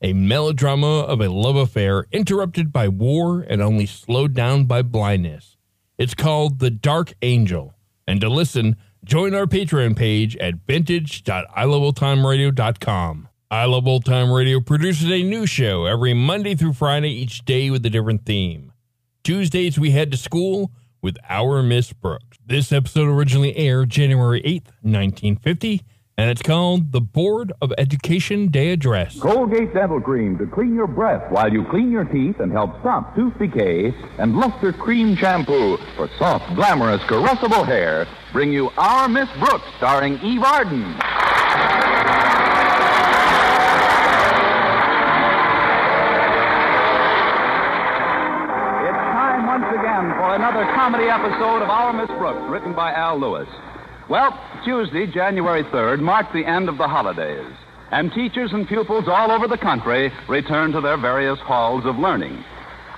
a melodrama of a love affair interrupted by war and only slowed down by blindness. It's called The Dark Angel. And to listen, join our Patreon page at vintage.iloveoldtimeradio.com. I Love Old Time Radio produces a new show every Monday through Friday, each day with a different theme. Tuesdays, we head to school with Our Miss Brooks. This episode originally aired January 8th, 1950 and it's called the Board of Education Day Address. Colgate Dental Cream to clean your breath while you clean your teeth and help stop tooth decay, and Lustre Creme Shampoo for soft, glamorous, caressable hair bring you Our Miss Brooks, starring Eve Arden. It's time once again for another comedy episode of Our Miss Brooks, written by Al Lewis. Well, Tuesday, January 3rd, marked the end of the holidays, and teachers and pupils all over the country returned to their various halls of learning.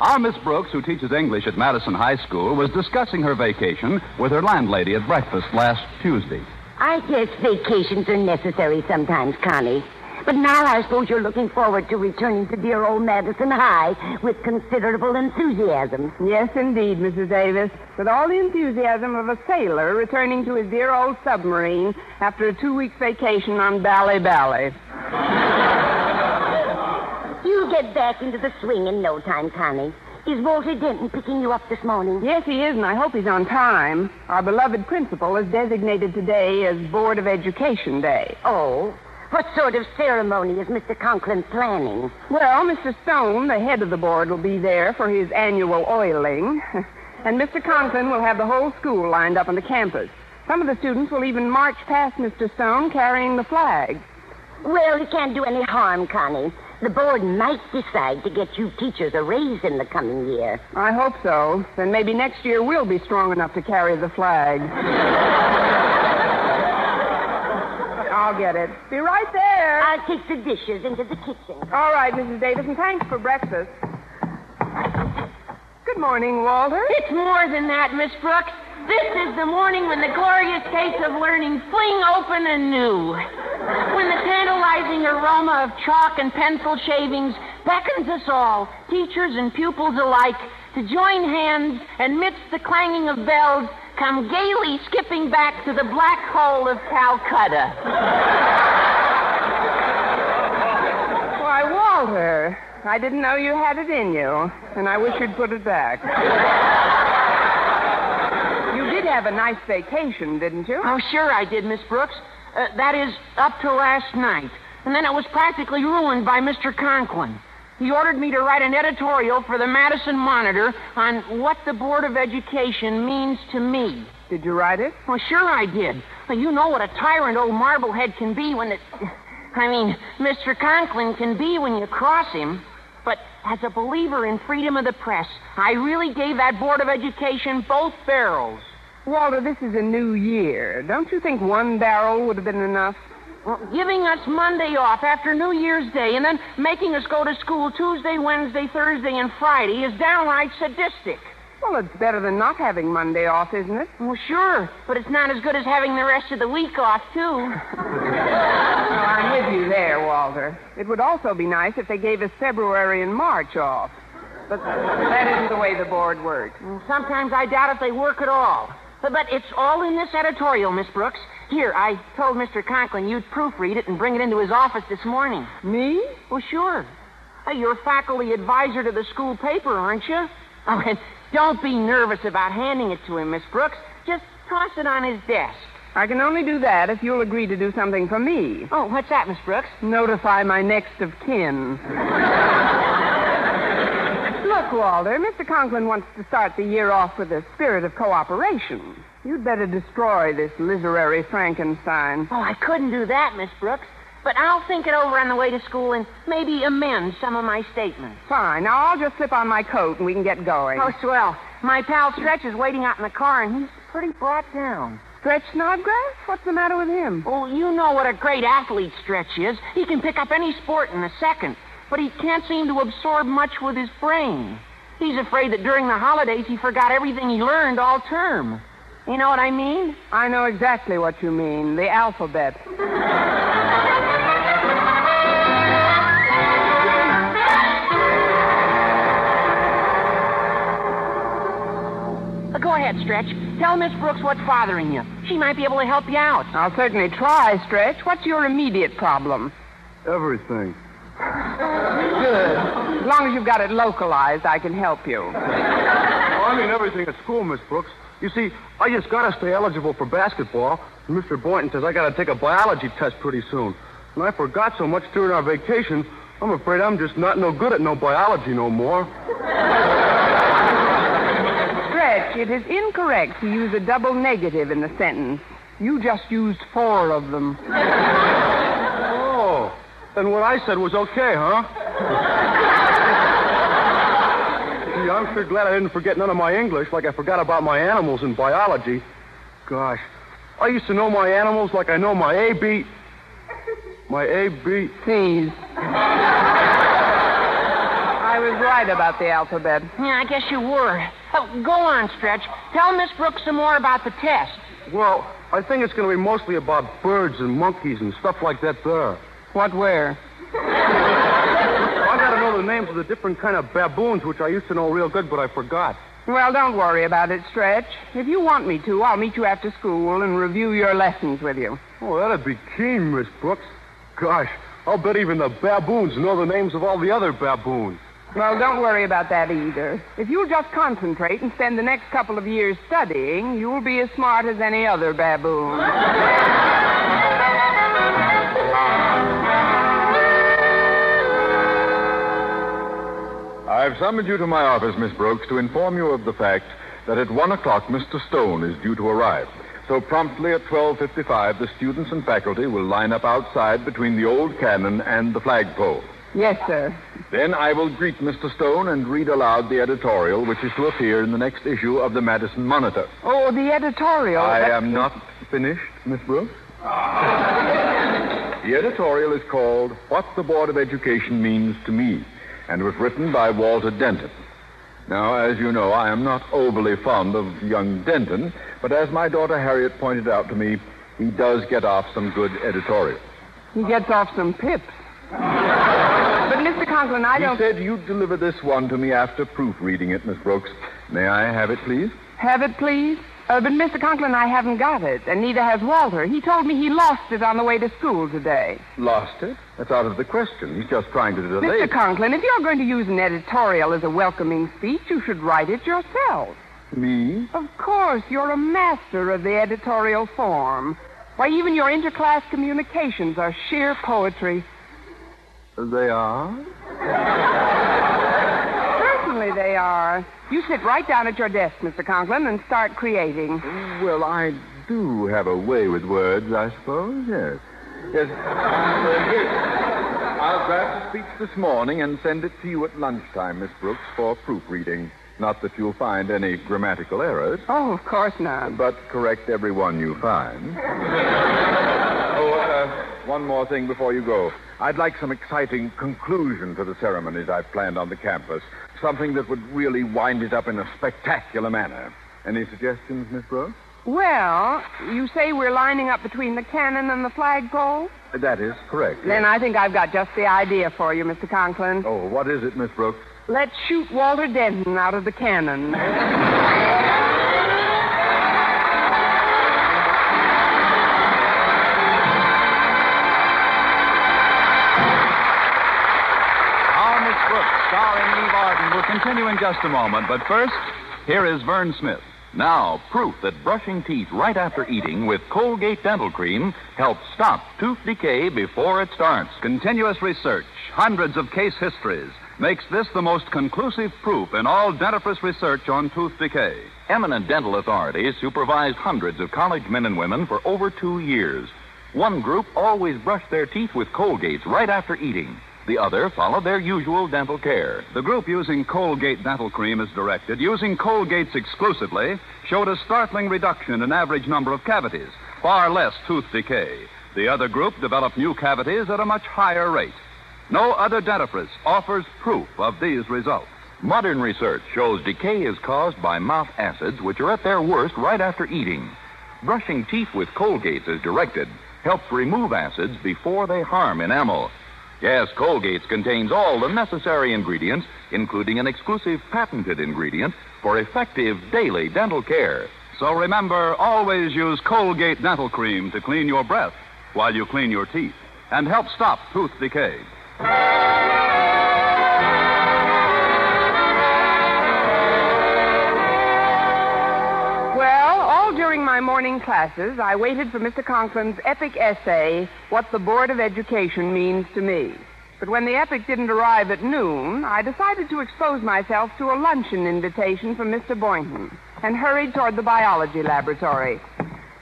Our Miss Brooks, who teaches English at Madison High School, was discussing her vacation with her landlady at breakfast last Tuesday. I guess vacations are necessary sometimes, Connie. But now I suppose you're looking forward to returning to dear old Madison High with considerable enthusiasm. Yes, indeed, Mrs. Davis. With all the enthusiasm of a sailor returning to his dear old submarine after a two week vacation on Bally Bally. You'll get back into the swing in no time, Connie. Is Walter Denton picking you up this morning? Yes, he is, and I hope he's on time. Our beloved principal has designated today as Board of Education Day. Oh. What sort of ceremony is Mr. Conklin planning? Well, Mr. Stone, the head of the board, will be there for his annual oiling. and Mr. Conklin will have the whole school lined up on the campus. Some of the students will even march past Mr. Stone carrying the flag. Well, it can't do any harm, Connie. The board might decide to get you teachers a raise in the coming year. I hope so. Then maybe next year we'll be strong enough to carry the flag. I'll get it. Be right there. I'll take the dishes into the kitchen. All right, Mrs. Davis, and thanks for breakfast. Good morning, Walter. It's more than that, Miss Brooks. This is the morning when the glorious gates of learning fling open anew. When the tantalizing aroma of chalk and pencil shavings beckons us all, teachers and pupils alike, to join hands and midst the clanging of bells come gaily skipping back to the black hole of Calcutta. Why, Walter, I didn't know you had it in you, and I wish you'd put it back. you did have a nice vacation, didn't you? Oh, sure I did, Miss Brooks. Uh, that is, up to last night. And then it was practically ruined by Mr. Conklin. He ordered me to write an editorial for the Madison Monitor on what the Board of Education means to me. Did you write it? Well, sure I did. Well, you know what a tyrant old Marblehead can be when it. I mean, Mr. Conklin can be when you cross him. But as a believer in freedom of the press, I really gave that Board of Education both barrels. Walter, this is a new year. Don't you think one barrel would have been enough? Well, giving us Monday off after New Year's Day and then making us go to school Tuesday, Wednesday, Thursday, and Friday is downright sadistic. Well, it's better than not having Monday off, isn't it? Well, sure, but it's not as good as having the rest of the week off, too. Well, I'm with you there, Walter. It would also be nice if they gave us February and March off. But that isn't the way the board works. Well, Sometimes I doubt if they work at all. But, but it's all in this editorial, Miss Brooks. Here, I told Mr. Conklin you'd proofread it and bring it into his office this morning. Me? Well, sure. Hey, you're faculty advisor to the school paper, aren't you? Oh, and don't be nervous about handing it to him, Miss Brooks. Just toss it on his desk. I can only do that if you'll agree to do something for me. Oh, what's that, Miss Brooks? Notify my next of kin. Look, Walter, Mr. Conklin wants to start the year off with a spirit of cooperation. You'd better destroy this literary Frankenstein. Oh, I couldn't do that, Miss Brooks. But I'll think it over on the way to school and maybe amend some of my statements. Fine. Now I'll just slip on my coat and we can get going. Oh, swell. My pal Stretch is waiting out in the car, and he's pretty brought down. Stretch Snodgrass? What's the matter with him? Oh, you know what a great athlete Stretch is. He can pick up any sport in a second, but he can't seem to absorb much with his brain. He's afraid that during the holidays he forgot everything he learned all term. You know what I mean? I know exactly what you mean. The alphabet. Go ahead, Stretch. Tell Miss Brooks what's bothering you. She might be able to help you out. I'll certainly try, Stretch. What's your immediate problem? Everything. Good. As long as you've got it localized, I can help you. Oh, I mean everything at school, Miss Brooks. You see, I just gotta stay eligible for basketball. And Mr. Boynton says I gotta take a biology test pretty soon. And I forgot so much during our vacation, I'm afraid I'm just not no good at no biology no more. Stretch, it is incorrect to use a double negative in the sentence. You just used four of them. Oh, then what I said was okay, huh? Gee, I'm sure glad I didn't forget none of my English like I forgot about my animals in biology. Gosh, I used to know my animals like I know my A, B... My A, B... C's. I was right about the alphabet. Yeah, I guess you were. Oh, go on, Stretch. Tell Miss Brooks some more about the test. Well, I think it's going to be mostly about birds and monkeys and stuff like that there. What, where? I got to know the names of the different kind of baboons, which I used to know real good, but I forgot. Well, don't worry about it, Stretch. If you want me to, I'll meet you after school and review your lessons with you. Oh, that'd be keen, Miss Brooks. Gosh, I'll bet even the baboons know the names of all the other baboons. Well, don't worry about that either. If you'll just concentrate and spend the next couple of years studying, you'll be as smart as any other baboon. I've summoned you to my office, Miss Brooks, to inform you of the fact that at one o'clock Mr. Stone is due to arrive. So promptly at 12.55, the students and faculty will line up outside between the old cannon and the flagpole. Yes, sir. Then I will greet Mr. Stone and read aloud the editorial which is to appear in the next issue of the Madison Monitor. Oh, the editorial. I That's- am not finished, Miss Brooks. Ah. the editorial is called What the Board of Education Means to Me and was written by Walter Denton. Now, as you know, I am not overly fond of young Denton, but as my daughter Harriet pointed out to me, he does get off some good editorials. He gets off some pips. but, Mr. Conklin, I He don't. said you'd deliver this one to me after proofreading it, Miss Brooks. May I have it, please? Have it, please? Uh, but, Mr. Conklin, I haven't got it, and neither has Walter. He told me he lost it on the way to school today. Lost it? That's out of the question. He's just trying to delay Mr. it. Conklin, if you're going to use an editorial as a welcoming speech, you should write it yourself. Me? Of course, you're a master of the editorial form. Why, even your interclass communications are sheer poetry. They are? Certainly they are. You sit right down at your desk, Mr. Conklin, and start creating. Well, I do have a way with words, I suppose, yes. Yes. I'll draft a speech this morning and send it to you at lunchtime, Miss Brooks, for proofreading. Not that you'll find any grammatical errors, Oh, of course not. but correct every one you find. one more thing before you go. I'd like some exciting conclusion to the ceremonies I've planned on the campus. Something that would really wind it up in a spectacular manner. Any suggestions, Miss Brooks? Well, you say we're lining up between the cannon and the flagpole? That is correct. Then I think I've got just the idea for you, Mr. Conklin. Oh, what is it, Miss Brooks? Let's shoot Walter Denton out of the cannon. continue in just a moment. But first, here is Verne Smith. Now, proof that brushing teeth right after eating with Colgate Dental Cream helps stop tooth decay before it starts. Continuous research, hundreds of case histories, makes this the most conclusive proof in all dentifrice research on tooth decay. Eminent dental authorities supervised hundreds of college men and women for over two years. One group always brushed their teeth with Colgates right after eating. The other followed their usual dental care. The group using Colgate dental cream as directed, using Colgates exclusively, showed a startling reduction in average number of cavities, far less tooth decay. The other group developed new cavities at a much higher rate. No other dentifrice offers proof of these results. Modern research shows decay is caused by mouth acids, which are at their worst right after eating. Brushing teeth with Colgates as directed helps remove acids before they harm enamel. Yes, Colgates contains all the necessary ingredients, including an exclusive patented ingredient for effective daily dental care. So remember, always use Colgate Dental Cream to clean your breath while you clean your teeth and help stop tooth decay. Morning classes, I waited for Mr. Conklin's epic essay, What the Board of Education Means to Me. But when the epic didn't arrive at noon, I decided to expose myself to a luncheon invitation from Mr. Boynton and hurried toward the biology laboratory.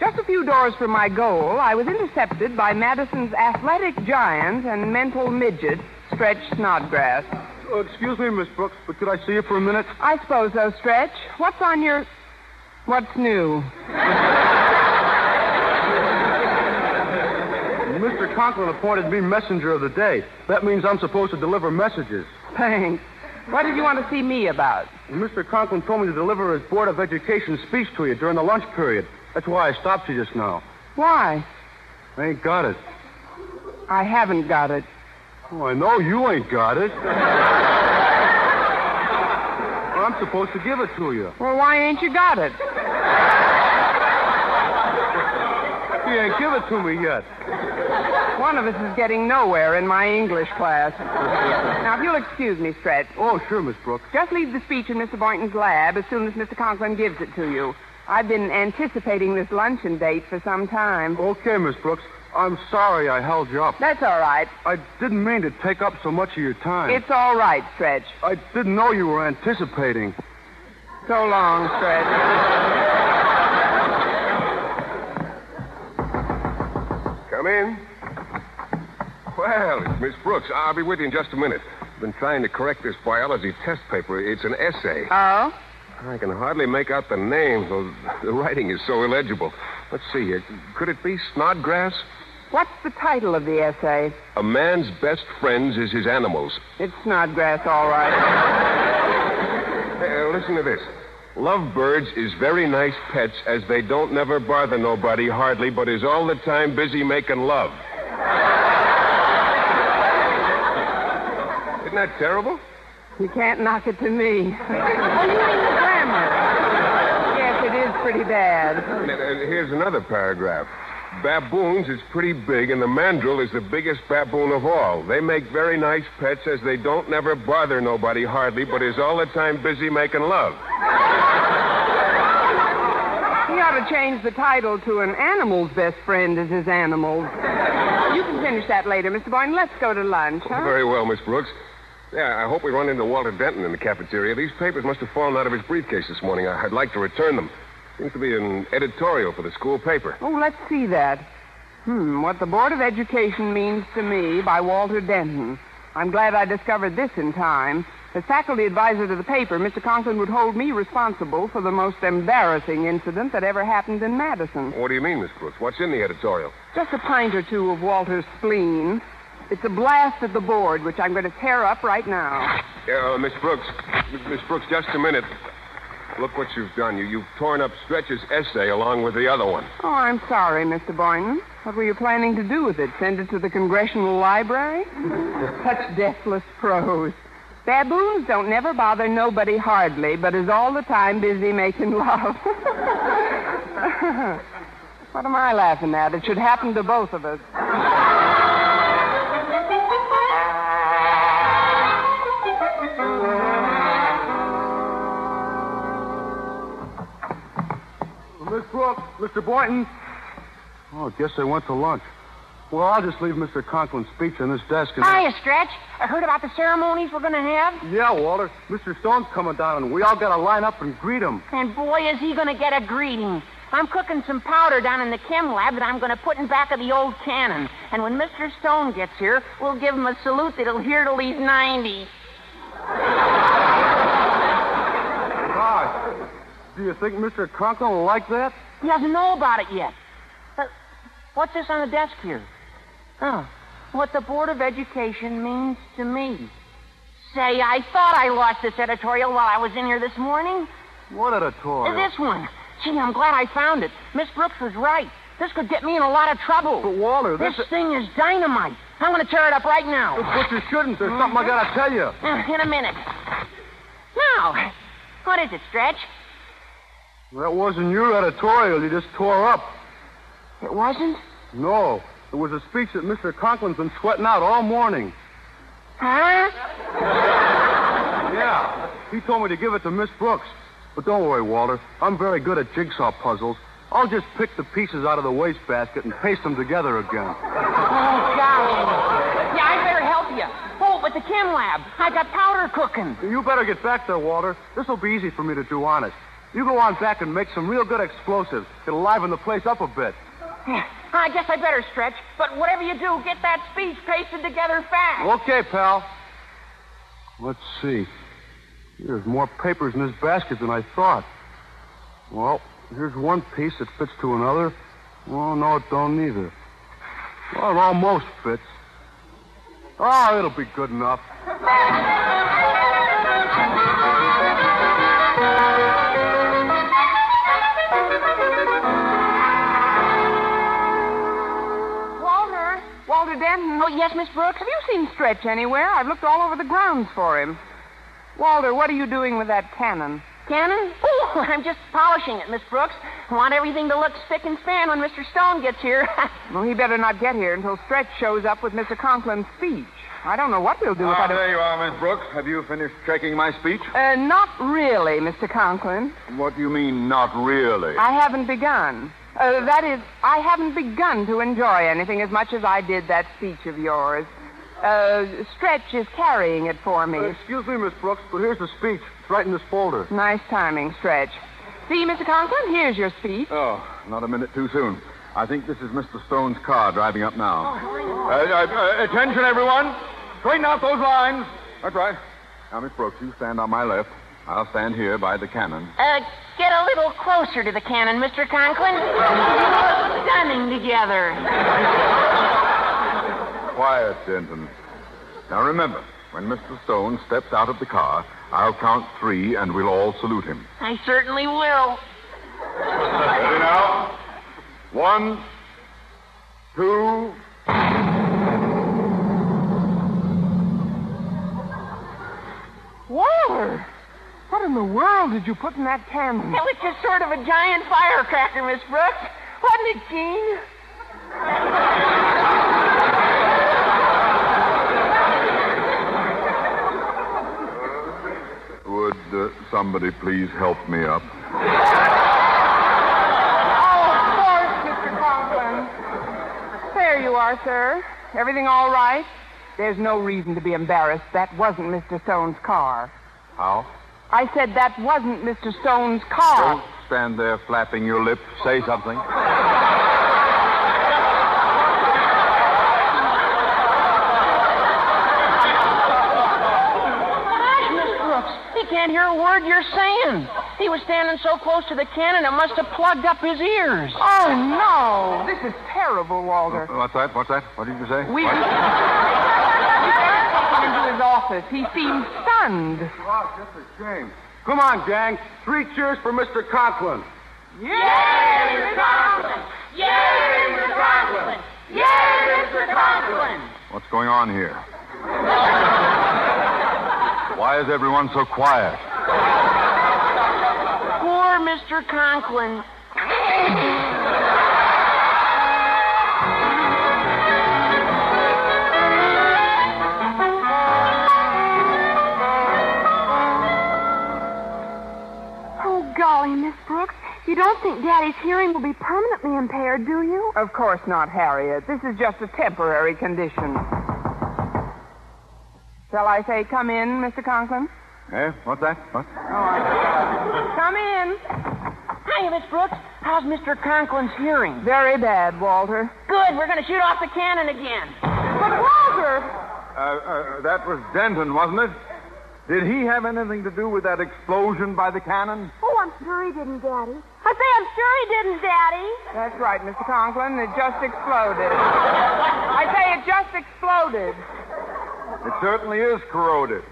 Just a few doors from my goal, I was intercepted by Madison's athletic giant and mental midget, Stretch Snodgrass. Oh, excuse me, Miss Brooks, but could I see you for a minute? I suppose so, Stretch. What's on your. What's new? Mr. Conklin appointed me messenger of the day. That means I'm supposed to deliver messages. Thanks. What did you want to see me about? Mr. Conklin told me to deliver his Board of Education speech to you during the lunch period. That's why I stopped you just now. Why? I ain't got it. I haven't got it. Oh, I know you ain't got it. I'm supposed to give it to you. Well, why ain't you got it? You ain't give it to me yet. One of us is getting nowhere in my English class. Now, if you'll excuse me, Stretch, Oh, sure, Miss Brooks. just leave the speech in Mr. Boynton's lab as soon as Mr. Conklin gives it to you. I've been anticipating this luncheon date for some time. Okay, Miss Brooks. I'm sorry I held you up. That's all right. I didn't mean to take up so much of your time. It's all right, Stretch. I didn't know you were anticipating. So long, Stretch. Come in. Well, it's Miss Brooks. I'll be with you in just a minute. I've Been trying to correct this biology test paper. It's an essay. Oh? I can hardly make out the names. though The writing is so illegible. Let's see here. Could it be Snodgrass? What's the title of the essay? A man's best friends is his animals. It's Snodgrass, all right. Hey, uh, listen to this. Lovebirds is very nice pets as they don't never bother nobody hardly, but is all the time busy making love. Isn't that terrible? You can't knock it to me. oh, you mean the grammar? Yes, it is pretty bad. And, uh, here's another paragraph. Baboons is pretty big, and the mandrill is the biggest baboon of all. They make very nice pets as they don't never bother nobody hardly, but is all the time busy making love. He ought to change the title to An Animal's Best Friend is His Animal. You can finish that later, Mr. Boynton. Let's go to lunch, huh? Very well, Miss Brooks. Yeah, I hope we run into Walter Denton in the cafeteria. These papers must have fallen out of his briefcase this morning. I'd like to return them. Seems to be an editorial for the school paper. Oh, let's see that. Hmm, What the Board of Education Means to Me by Walter Denton. I'm glad I discovered this in time. As faculty advisor to the paper, Mr. Conklin would hold me responsible for the most embarrassing incident that ever happened in Madison. What do you mean, Miss Brooks? What's in the editorial? Just a pint or two of Walter's spleen. It's a blast at the board, which I'm going to tear up right now. Uh, Miss Brooks, Miss Brooks, just a minute. Look what you've done. You, you've torn up Stretch's essay along with the other one. Oh, I'm sorry, Mr. Boynton. What were you planning to do with it? Send it to the Congressional Library? Such deathless prose. Baboons don't never bother nobody hardly, but is all the time busy making love. what am I laughing at? It should happen to both of us. Mr. Boynton. Oh, I guess they went to lunch. Well, I'll just leave Mr. Conklin's speech on this desk and. Hiya, Stretch. I heard about the ceremonies we're going to have. Yeah, Walter. Mr. Stone's coming down, and we all got to line up and greet him. And boy, is he going to get a greeting. I'm cooking some powder down in the chem lab that I'm going to put in back of the old cannon. And when Mr. Stone gets here, we'll give him a salute that'll hear till he's 90. Gosh. Do you think Mr. Conklin will like that? He doesn't know about it yet. But what's this on the desk here? Oh, what the Board of Education means to me. Say, I thought I lost this editorial while I was in here this morning. What editorial? This one. Gee, I'm glad I found it. Miss Brooks was right. This could get me in a lot of trouble. But, Walter, this, this... thing is dynamite. I'm going to tear it up right now. But you shouldn't. There's something I got to tell you. Uh, in a minute. Now, what is it, Stretch? That wasn't your editorial you just tore up. It wasn't? No. It was a speech that Mr. Conklin's been sweating out all morning. Huh? Yeah. He told me to give it to Miss Brooks. But don't worry, Walter. I'm very good at jigsaw puzzles. I'll just pick the pieces out of the wastebasket and paste them together again. Oh, golly. Yeah, I better help you. Oh, but the chem lab. I got powder cooking. You better get back there, Walter. This'll be easy for me to do honest. You go on back and make some real good explosives. It'll liven the place up a bit. I guess I better stretch, but whatever you do, get that speech pasted together fast. Okay, pal. Let's see. There's more papers in this basket than I thought. Well, here's one piece that fits to another. Well, no, it don't either. Well, it almost fits. Oh, it'll be good enough. Walter Denton. Oh, yes, Miss Brooks? Have you seen Stretch anywhere? I've looked all over the grounds for him. Walter, what are you doing with that cannon? Cannon? Oh, I'm just polishing it, Miss Brooks. I want everything to look spick and span when Mr. Stone gets here. well, he better not get here until Stretch shows up with Mr. Conklin's speech. I don't know what we'll do if I Ah, don't. there you are, Miss Brooks. Have you finished checking my speech? Uh, not really, Mr. Conklin. What do you mean, not really? I haven't begun. Uh, that is, I haven't begun to enjoy anything as much as I did that speech of yours. Uh, Stretch is carrying it for me. Uh, excuse me, Miss Brooks, but here's the speech. It's right in this folder. Nice timing, Stretch. See, Mr. Conklin, here's your speech. Oh, not a minute too soon. I think this is Mr. Stone's car driving up now. Uh, uh, uh, attention, everyone. Straighten out those lines. That's right. Now, Miss Brooks, you stand on my left. I'll stand here by the cannon. Uh, get a little closer to the cannon, Mr. Conklin. You stunning together. Quiet, Denton. Now, remember, when Mr. Stone steps out of the car, I'll count three and we'll all salute him. I certainly will. Ready now? One, two. Walter! What in the world did you put in that cannon? It was just sort of a giant firecracker, Miss Brooks. Wasn't it, Gene? Would uh, somebody please help me up? Oh, of course, Mr. Conklin. There you are, sir. Everything all right? There's no reason to be embarrassed. That wasn't Mr. Stone's car. How? I said that wasn't Mr. Stone's car. Don't stand there flapping your lips. Say something. Gosh, Miss can't hear a word you're saying. He was standing so close to the cannon it must have plugged up his ears. Oh, no. This is terrible, Walter. What's that? What's that? What did you say? We. we taken into his office. He seemed stunned. Wow, just a shame. Come on, gang. Three cheers for Mr. Conklin. Yay, Mr. Conklin! Yay, Mr. Conklin! Yay, Mr. Conklin! What's going on here? Why is everyone so quiet? Poor Mr. Conklin. Of course not, Harriet. This is just a temporary condition. Shall I say come in, Mr. Conklin? Eh? What's that? What? Come in. Hi, Miss Brooks. How's Mr. Conklin's hearing? Very bad, Walter. Good. We're going to shoot off the cannon again. But, Walter! Uh, uh, that was Denton, wasn't it? Did he have anything to do with that explosion by the cannon? I'm sure he didn't, Daddy. I say I'm sure he didn't, Daddy. That's right, Mr. Conklin. It just exploded. I say it just exploded. It certainly is corroded.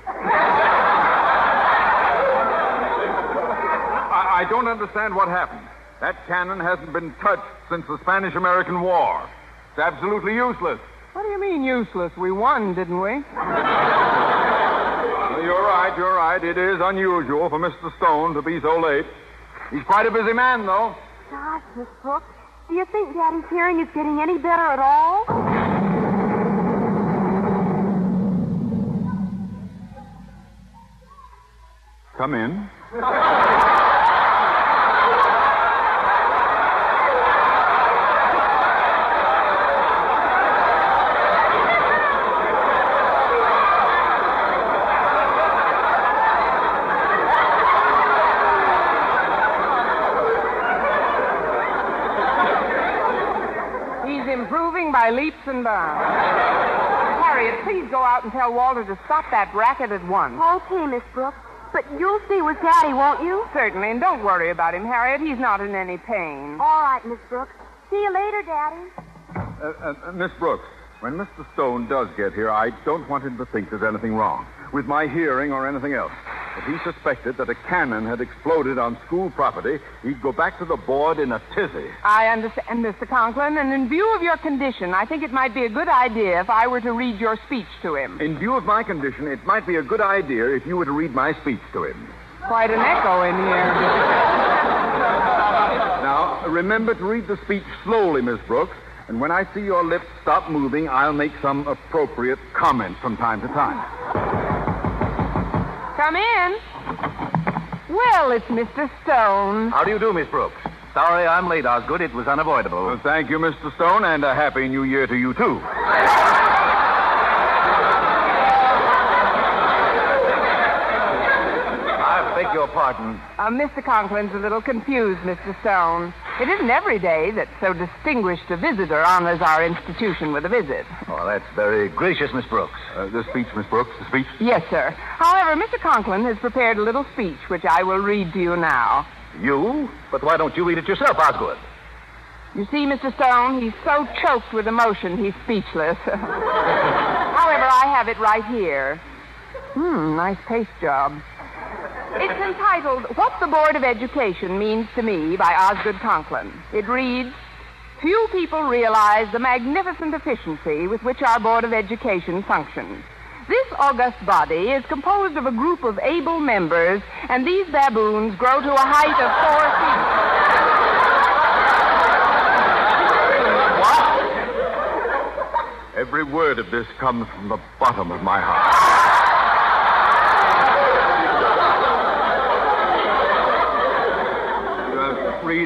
I, I don't understand what happened. That cannon hasn't been touched since the Spanish American War. It's absolutely useless. What do you mean useless? We won, didn't we? Well, You're right, you're right. It is unusual for Mr. Stone to be so late. He's quite a busy man, though. Gosh, Miss Brooks, do you think Daddy's hearing is getting any better at all? Come in. He's improving by leaps and bounds. Harriet, please go out and tell Walter to stop that racket at once. Okay, Miss Brooks. But you'll stay with Daddy, won't you? Certainly, and don't worry about him, Harriet. He's not in any pain. All right, Miss Brooks. See you later, Daddy. Uh, uh, uh, Miss Brooks, when Mr. Stone does get here, I don't want him to think there's anything wrong with my hearing or anything else. If he suspected that a cannon had exploded on school property, he'd go back to the board in a tizzy. I understand, Mr. Conklin, and in view of your condition, I think it might be a good idea if I were to read your speech to him. In view of my condition, it might be a good idea if you were to read my speech to him. Quite an echo in here. Now, remember to read the speech slowly, Miss Brooks, and when I see your lips stop moving, I'll make some appropriate comment from time to time. Come in. Well, it's Mr. Stone. How do you do, Miss Brooks? Sorry I'm late, Osgood. It was unavoidable. Well, thank you, Mr. Stone, and a happy new year to you, too. I beg your pardon. Uh, Mr. Conklin's a little confused, Mr. Stone. It isn't every day that so distinguished a visitor honors our institution with a visit. Oh, that's very gracious, Miss Brooks. Uh, the speech, Miss Brooks, the speech. Yes, sir. However, Mr. Conklin has prepared a little speech, which I will read to you now. You? But why don't you read it yourself, Osgood? You see, Mr. Stone, he's so choked with emotion, he's speechless. However, I have it right here. Hmm, nice paste job. It's entitled What the Board of Education Means to Me by Osgood Conklin. It reads Few people realize the magnificent efficiency with which our Board of Education functions. This august body is composed of a group of able members, and these baboons grow to a height of four feet. Every word of this comes from the bottom of my heart.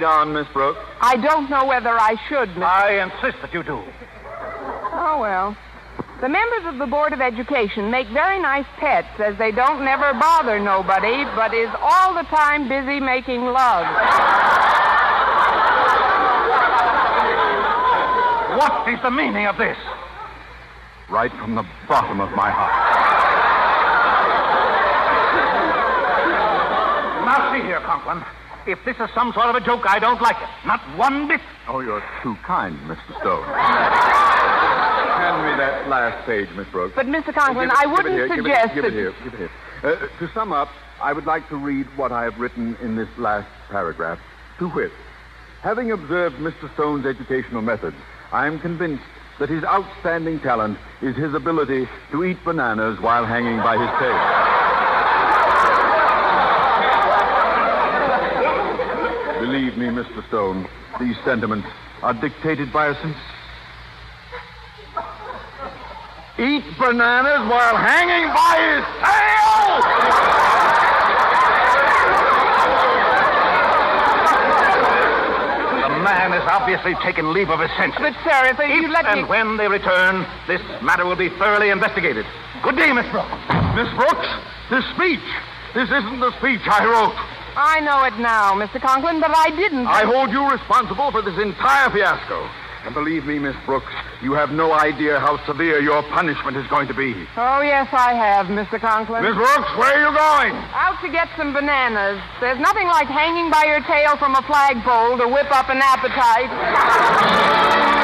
Read on, Miss Brooks. I don't know whether I should, Mr. I insist that you do. Oh, well. The members of the Board of Education make very nice pets as they don't never bother nobody, but is all the time busy making love. What is the meaning of this? Right from the bottom of my heart. Now see here, Conklin. If this is some sort of a joke, I don't like it. Not one bit. Oh, you're too kind, Mr. Stone. Hand me that last page, Miss Brooks. But, Mr. Conklin, Give it- I give wouldn't here, give it- suggest Give it, that- here. Give it here. Uh, to sum up, I would like to read what I have written in this last paragraph. To wit, having observed Mr. Stone's educational methods, I am convinced that his outstanding talent is his ability to eat bananas while hanging by his tail. Believe me, Mr. Stone, these sentiments are dictated by a sense. Eat bananas while hanging by his tail! The man has obviously taken leave of his senses. But, sir, if you let me and me... when they return, this matter will be thoroughly investigated. Good day, Miss Brooks. Miss Brooks, this speech. This isn't the speech I wrote. I know it now, Mr. Conklin, but I didn't. I hold you responsible for this entire fiasco. And believe me, Miss Brooks, you have no idea how severe your punishment is going to be. Oh, yes, I have, Mr. Conklin. Miss Brooks, where are you going? Out to get some bananas. There's nothing like hanging by your tail from a flagpole to whip up an appetite.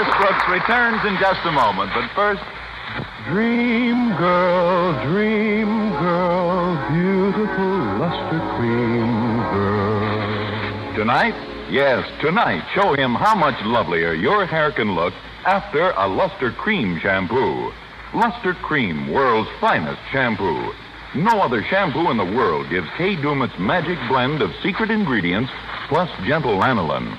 Miss Brooks returns in just a moment, but first. Dream girl, dream girl, beautiful Lustre Creme girl. Tonight? Yes, tonight, show him how much lovelier your hair can look after a Lustre Creme shampoo. Lustre Creme, world's finest shampoo. No other shampoo in the world gives Kay Daumit's magic blend of secret ingredients plus gentle lanolin.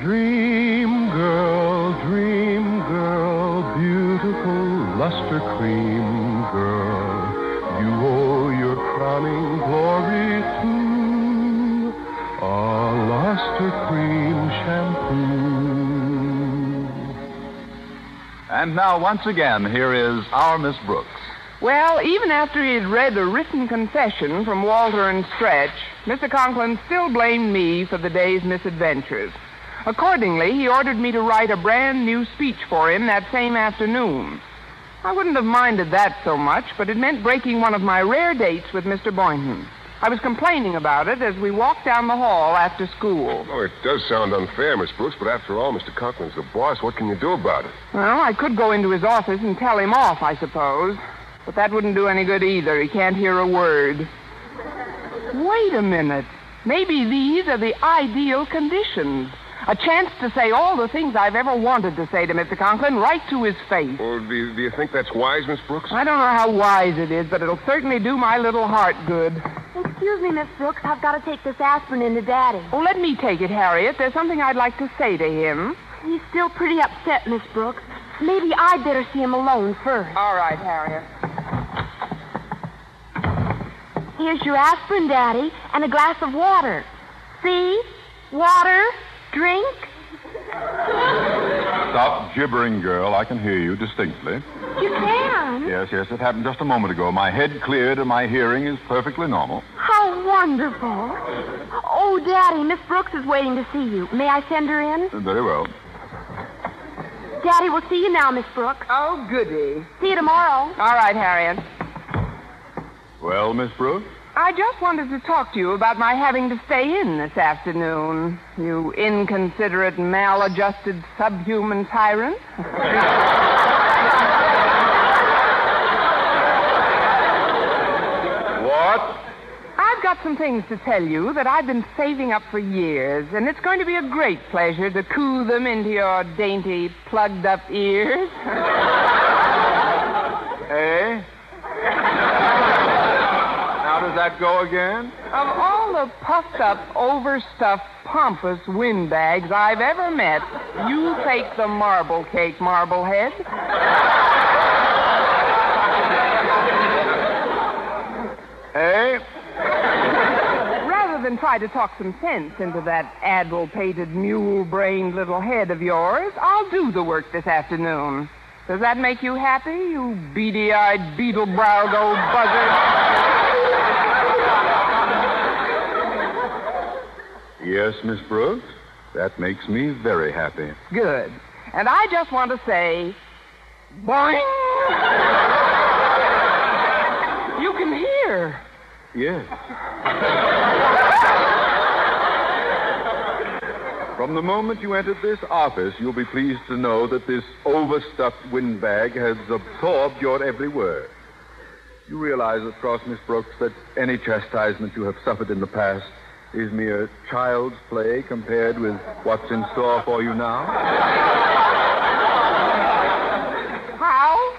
Dream girl, dream girl, beautiful Lustre Creme girl. You owe your crowning glory to a Lustre Creme shampoo. And now, once again, here is our Miss Brooks. Well, even after he had read a written confession from Walter and Stretch, Mr. Conklin still blamed me for the day's misadventures. Accordingly, he ordered me to write a brand new speech for him that same afternoon. I wouldn't have minded that so much, but it meant breaking one of my rare dates with Mr. Boynton. I was complaining about it as we walked down the hall after school. Oh, it does sound unfair, Miss Brooks, but after all, Mr. Conklin's the boss. What can you do about it? Well, I could go into his office and tell him off, I suppose. But that wouldn't do any good either. He can't hear a word. Wait a minute. Maybe these are the ideal conditions. A chance to say all the things I've ever wanted to say to Mr. Conklin right to his face. Or do you, do you think that's wise, Miss Brooks? I don't know how wise it is, but it'll certainly do my little heart good. Excuse me, Miss Brooks. I've got to take this aspirin into Daddy. Oh, let me take it, Harriet. There's something I'd like to say to him. He's still pretty upset, Miss Brooks. Maybe I'd better see him alone first. All right, Harriet. Here's your aspirin, Daddy, and a glass of water. See? Water. Drink. Stop gibbering, girl. I can hear you distinctly. You can. Yes, yes, it happened just a moment ago. My head cleared and my hearing is perfectly normal. How wonderful. Oh, Daddy, Miss Brooks is waiting to see you. May I send her in? Very well. Daddy, we'll see you now, Miss Brooks. Oh, goody. See you tomorrow. All right, Harriet. Well, Miss Brooks? I just wanted to talk to you about my having to stay in this afternoon. You inconsiderate, maladjusted, subhuman tyrant. What? I've got some things to tell you that I've been saving up for years, and it's going to be a great pleasure to coo them into your dainty, plugged up ears. Eh? Go again? Of all the puffed up, overstuffed, pompous windbags I've ever met. You take the marble cake, Marblehead. Hey? Rather than try to talk some sense into that addle-pated, mule-brained little head of yours, I'll do the work this afternoon. Does that make you happy, you beady-eyed, beetle-browed old buzzard? Yes, Miss Brooks. That makes me very happy. Good. And I just want to say, boing! you can hear. Yes. From the moment you entered this office, you'll be pleased to know that this overstuffed windbag has absorbed your every word. You realize, of course, Miss Brooks, that any chastisement you have suffered in the past is mere child's play compared with what's in store for you now? How?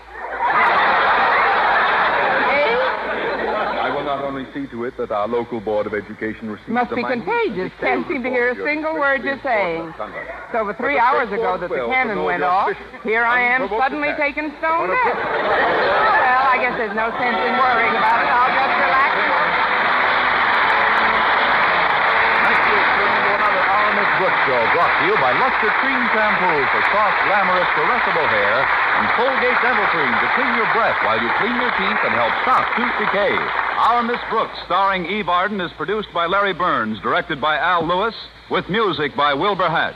I will not only see to it that our local Board of Education receives Must be contagious. Can't seem to hear a single word you're saying. It's over three hours ago that the cannon went off. Here I am suddenly taking stone deaf. well, I guess there's no sense in worrying about it. I'll just relax. Our Miss Brooks Show brought you Creme Shampoo for soft, glamorous, caressable hair and Colgate Dental Cream to clean your breath while you clean your teeth and help stop tooth decay. Our Miss Brooks, starring Eve Arden, is produced by Larry Berns, directed by Al Lewis, with music by Wilbur Hatch.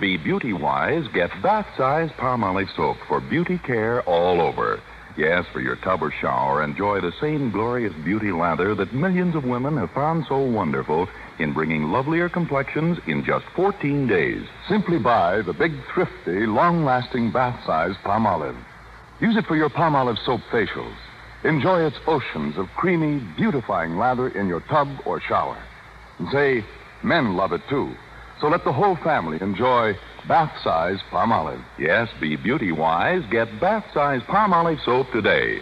Be beauty wise, get bath size Palmolive soap for beauty care all over. Yes, for your tub or shower, enjoy the same glorious beauty lather that millions of women have found so wonderful in bringing lovelier complexions in just 14 days. Simply buy the big, thrifty, long lasting bath size Palmolive. Use it for your Palmolive soap facials. Enjoy its oceans of creamy, beautifying lather in your tub or shower. And say, men love it too. So let the whole family enjoy bath size palm Palmolive. Yes, be beauty wise, get bath size Palmolive soap today.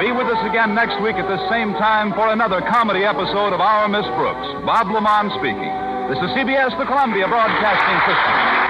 Be with us again next week at the same time for another comedy episode of Our Miss Brooks. Bob LeMond speaking. This is CBS, the Columbia Broadcasting System.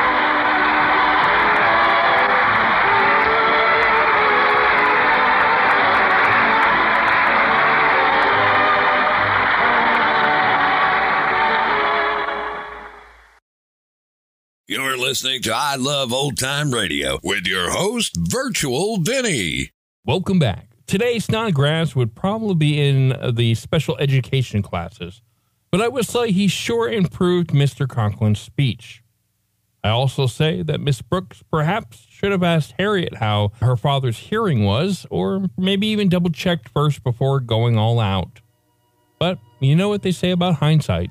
Listening to I Love Old Time Radio with your host, Virtual Vinny. Welcome back. Today, Snodgrass would probably be in the special education classes, but I would say he sure improved Mr. Conklin's speech. I also say that Miss Brooks perhaps should have asked Harriet how her father's hearing was, or maybe even double checked first before going all out. But you know what they say about hindsight.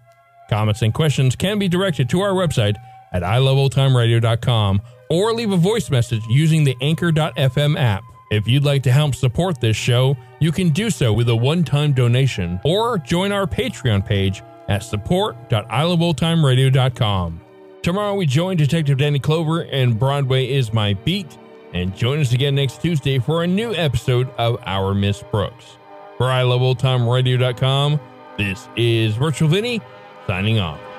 Comments and questions can be directed to our website at iloveoldtimeradio.com or leave a voice message using the Anchor.fm app. If you'd like to help support this show, you can do so with a one-time donation or join our Patreon page at support.iloveoldtimeradio.com. Tomorrow we join Detective Danny Clover and Broadway is my beat, and join us again next Tuesday for a new episode of Our Miss Brooks. For iloveoldtimeradio.com, this is Virtual Vinny signing off.